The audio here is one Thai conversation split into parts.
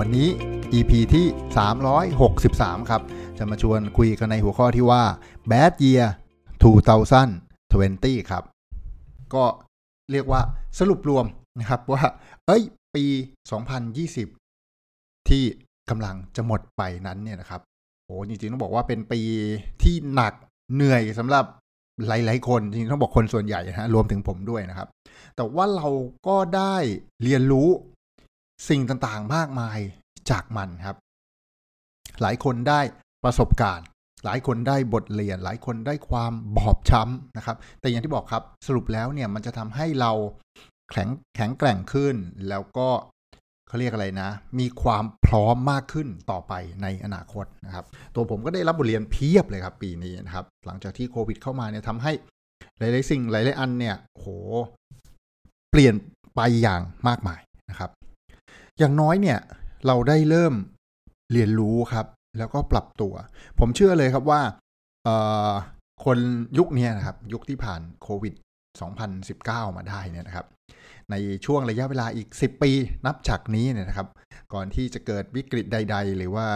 วันนี้ EP ที่ 363 ครับ จะมาชวนคุยกันในหัวข้อที่ว่า Bad Year 2020 ครับ ก็เรียกว่าสรุปรวมนะครับว่า เอ้ย ปี 2020 ที่กำลังจะหมดไปนั้นเนี่ยนะครับโอ้จริงๆต้องบอกว่าเป็นปีที่หนักเหนื่อยสำหรับหลาย ๆ คนจริงๆต้องบอกคนส่วนใหญ่นะฮะรวมถึงผมด้วยนะครับ แต่ว่าเราก็ได้เรียนรู้ สิ่งต่างๆ มากมายจากมันครับ หลายคนได้ประสบการณ์ หลายคนได้บทเรียน หลายคนได้ความบอบช้ำนะครับ แต่อย่างที่บอกครับสรุปแล้วเนี่ยมันจะทำให้เราแข็งแข็งแกร่งขึ้น แล้วก็เขาเรียกอะไรนะ มีความพร้อมมากขึ้นต่อไปในอนาคตนะครับ ตัวผมก็ได้รับบทเรียนเพียบเลยครับปีนี้นะครับ หลังจากที่โควิดเข้ามาเนี่ยทำให้หลาย ๆ สิ่งหลาย ๆ อันเนี่ยโหเปลี่ยนไปอย่างมากมายนะครับ อย่างน้อยเนี่ยเราได้เริ่มเรียนรู้ครับ แล้วก็ปรับตัว ผมเชื่อเลยครับว่าคนยุคนี้นะครับ ยุคที่ผ่านโควิด 2019 มาได้เนี่ยนะครับ ในช่วงระยะเวลาอีก 10 ปีนับจากนี้เนี่ยนะครับ ก่อนที่จะเกิดวิกฤตใด ๆ หรือว่า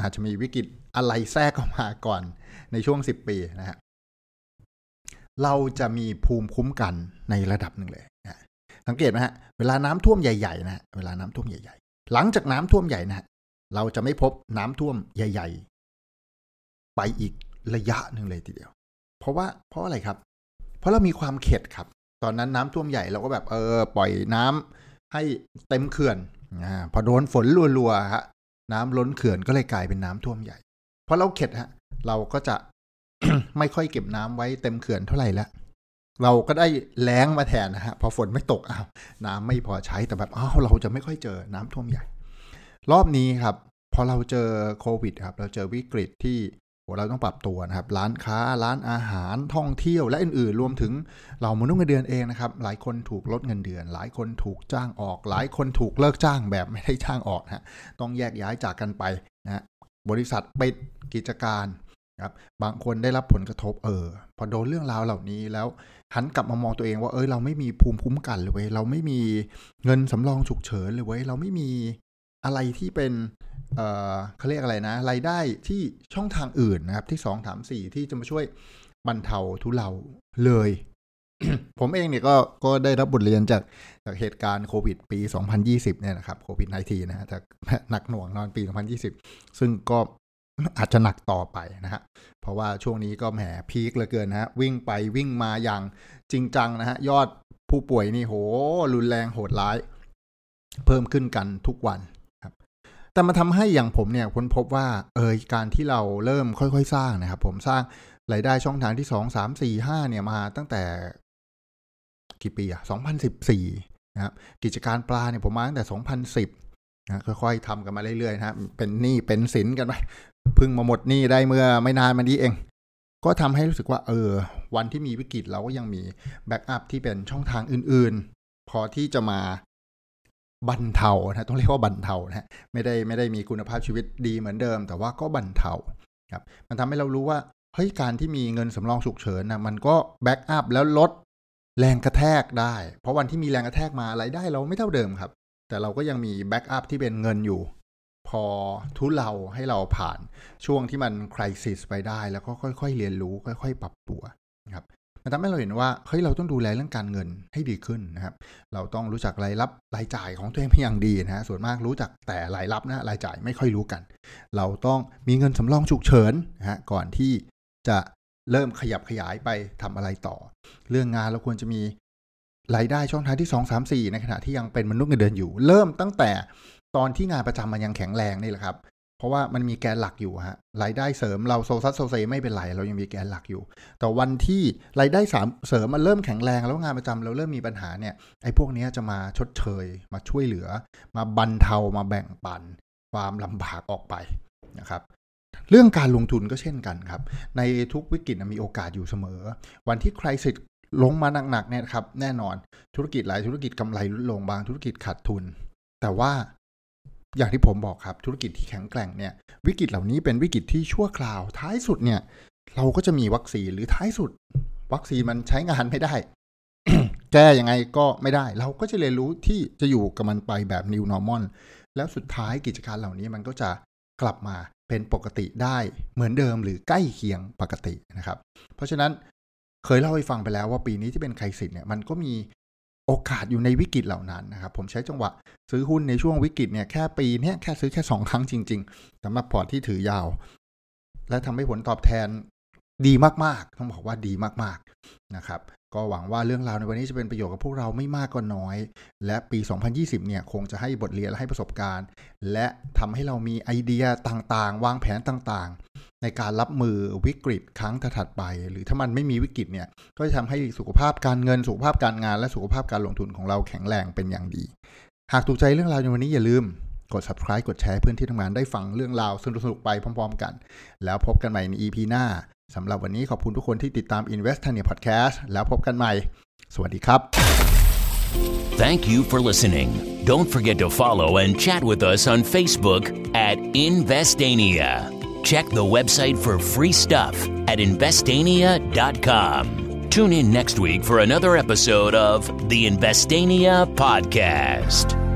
อาจจะมีวิกฤตอะไรแทรกเข้ามาก่อนในช่วง 10 ปีนะฮะเราจะมีภูมิคุ้มกันในระดับหนึ่งเลยนะ สังเกตไหมฮะ เวลาน้ำท่วมใหญ่ๆนะเวลาน้ำท่วมใหญ่ ๆ หลังจากน้ำท่วมใหญ่นะเราจะไม่พบน้ำท่วมใหญ่ ๆ ไปอีกระยะหนึ่งเลยทีเดียว เพราะว่าเพราะอะไรครับ เพราะเรามีความเข็ดครับ ตอนนั้นน้ำท่วมใหญ่เราก็แบบเออปล่อยน้ำให้เต็มเขื่อนอพอโดนฝนรัวๆฮะน้ำล้นเขื่อนก็เลยกลายเป็นน้ำท่วมใหญ่ เพราะเราเข็ดฮะ เราก็จะไม่ค่อยเก็บน้ำไว้เต็มเขื่อนเท่าไหร่แล้ว เราก็ได้แล้งมาแทนนะฮะพอฝนไม่ตกอ้าวน้ำไม่พอใช้แต่แบบอ้าวเราจะไม่ค่อยเจอน้ำท่วมใหญ่ รอบนี้ครับ พอเราเจอโควิดครับเราเจอวิกฤตที่เราต้องปรับตัวนะครับ ร้านค้าร้านอาหารท่องเที่ยวและอื่นๆ รวมถึงเรามนุษย์เงินเดือนเองนะครับ หลายคนถูกลดเงินเดือน หลายคนถูกจ้างออก หลายคนถูกเลิกจ้างแบบไม่ได้จ้างออกนะต้องแยกย้ายจากกันไปนะบริษัทปิดกิจการ ครับบางคนได้รับผลกระทบเออ พอโดนเรื่องราวเหล่านี้แล้วหันกลับมามองตัวเองว่าเออเราไม่มีภูมิคุ้มกันเลยเว้ยเราไม่มีเงินสำรองฉุกเฉินเลยเว้ยเราไม่มีอะไรที่เป็นเออเขาเรียกอะไรนะรายได้ที่ช่องทางอื่นนะครับ ที่สองถามสี่ที่จะมาช่วยบรรเทาทุเลาเลย ผมเองเนี่ยก็ก็ได้รับบทเรียนจากจากเหตุการณ์โควิดปี 2020 เนี่ยนะครับโควิด -19 นะฮะจากหนักหน่วงนอนปี 2020 ซึ่งก็ อาจจะหนักต่อไปนะฮะ เพราะว่าช่วงนี้ก็แหมพีคเหลือเกินนะฮะ วิ่งไปวิ่งมาอย่างจริงจังนะฮะ ยอดผู้ป่วยนี่โห รุนแรงโหดร้าย เพิ่มขึ้นกันทุกวันครับ แต่มาทำให้อย่างผมเนี่ยค้นพบว่า เออการที่เราเริ่มค่อยๆ สร้างนะครับ ผมสร้างรายได้ช่องทางที่สองสามสี่ห้าเนี่ยมาตั้งแต่กี่ปีอะสองพันสิบสี่นะครับ กิจการปลาเนี่ยผมมาตั้งแต่สองพันสิบ นะค่อยๆทำกันมาเรื่อยๆนะเป็นหนี้เป็นสินกันไปพึ่งมาหมดหนี้ได้เมื่อไม่นานมานี้เอง ก็ทำให้รู้สึกว่าเออ วันที่มีวิกฤตเราก็ยังมีแบ็กอัพที่เป็นช่องทางอื่นๆ พอที่จะมาบรรเทานะต้องเรียกว่าบรรเทานะไม่ได้ไม่ได้มีคุณภาพชีวิตดีเหมือนเดิม แต่ว่าก็บรรเทาครับมันทำให้เรารู้ว่าเฮ้ยการที่มีเงินสำรองฉุกเฉินนะมันก็ backup แล้วลดแรงกระแทกได้ เพราะวันที่มีแรงกระแทกมาอะไรได้เราไม่เท่าเดิมครับ แต่เราก็ยังมี backup ที่เป็นเงินอยู่ พอทุเลาให้เราผ่านช่วงที่มัน crisis ไปได้ แล้วก็ค่อย ๆ เรียนรู้ค่อย ๆ ปรับตัวนะครับมันทำให้เราเห็นว่าเฮ้ยเราต้องดูแลเรื่องการเงินให้ดีขึ้นนะครับ เราต้องรู้จักรายรับรายจ่ายของตัวเองเป็นอย่างดีนะฮะส่วนมากรู้จักแต่รายรับนะรายจ่ายไม่ค่อยรู้กัน เราต้องมีเงินสำรองฉุกเฉินนะฮะก่อนที่จะเริ่มขยับขยายไปทำอะไรต่อ เรื่องงานเราควรจะมี รายได้ช่องทางที่ 2 3 4 ในขณะที่ยังเป็นมนุษย์เงินเดือนอยู่ เริ่มตั้งแต่ตอนที่งานประจำมันยังแข็งแรงนี่แหละครับ เพราะว่ามันมีแกนหลักอยู่ฮะรายได้เสริมเราโซซัสโซเซไม่เป็นไรเรายังมีแกนหลักอยู่ แต่วันที่รายได้สามเสริมมันเริ่มแข็งแรงแล้วงานประจำเราเริ่มมีปัญหาเนี่ยไอ้พวกนี้จะมาชดเชย มาช่วยเหลือ มาบรรเทามาแบ่งปัน ความลำบากออกไปนะครับเรื่องการลงทุนก็เช่นกันครับ ในทุกวิกฤตมีโอกาสอยู่เสมอ วันที่ใครสิทธิ์ ลงมาหนักๆเนี่ยครับแน่นอนธุรกิจหลายธุรกิจกำไรลดลงบางธุรกิจขาดทุน แต่ว่าอย่างที่ผมบอกครับธุรกิจที่แข็งแกร่งเนี่ยวิกฤตเหล่านี้เป็นวิกฤตที่ชั่วคราว ท้ายสุดเนี่ยเราก็จะมีวัคซีนหรือท้ายสุด วัคซีนมันใช้งานไม่ได้ แก้ยังไงก็ไม่ได้ เราก็จะเรียนรู้ที่จะอยู่กับมันไปแบบ new normal แล้วสุดท้ายกิจการเหล่านี้มันก็จะกลับมาเป็นปกติได้เหมือนเดิมหรือใกล้เคียงปกตินะครับ เพราะฉะนั้น เคยเล่าให้ฟังไปแล้วว่าปีนี้ที่เป็นไครสิตเนี่ยมันก็มีโอกาสอยู่ในวิกฤตเหล่านั้นนะครับ ผมใช้จังหวะซื้อหุ้นในช่วงวิกฤตเนี่ยแค่ปีนี้แค่ซื้อแค่สองครั้งจริง ๆสำหรับพอร์ตที่ถือยาว และทำให้ผลตอบแทนดีมากๆ ต้องบอกว่าดีมากๆนะครับ ก็หวังว่าเรื่องราวในวันนี้จะเป็นประโยชน์กับพวกเราไม่มากก็น้อย และปี 2020 เนี่ยคงจะให้บทเรียนและให้ประสบการณ์ และทำให้เรามีไอเดียต่างๆ วางแผนต่างๆ ในการรับมือวิกฤตครั้งถัดไป หรือถ้ามันไม่มีวิกฤตเนี่ยก็จะทำให้สุขภาพการเงินสุขภาพการงาน และสุขภาพการลงทุนของเราแข็งแรงเป็นอย่างดี หากถูกใจเรื่องราวในวันนี้อย่าลืมกด subscribe กดแชร์เพื่อนที่ทำงานได้ฟังเรื่องราวสนุกๆไปพร้อม ๆ กัน แล้วพบกันใหม่ใน EP หน้า สำหรับวันนี้ขอบคุณทุกคนที่ติดตาม Invest Tania Podcast แล้วพบกันใหม่ สวัสดีครับ Thank you for listening. Don't forget to follow and chat with us on Facebook at Investania. Check the website for free stuff at investania.com. Tune in next week for another episode of the Investania Podcast.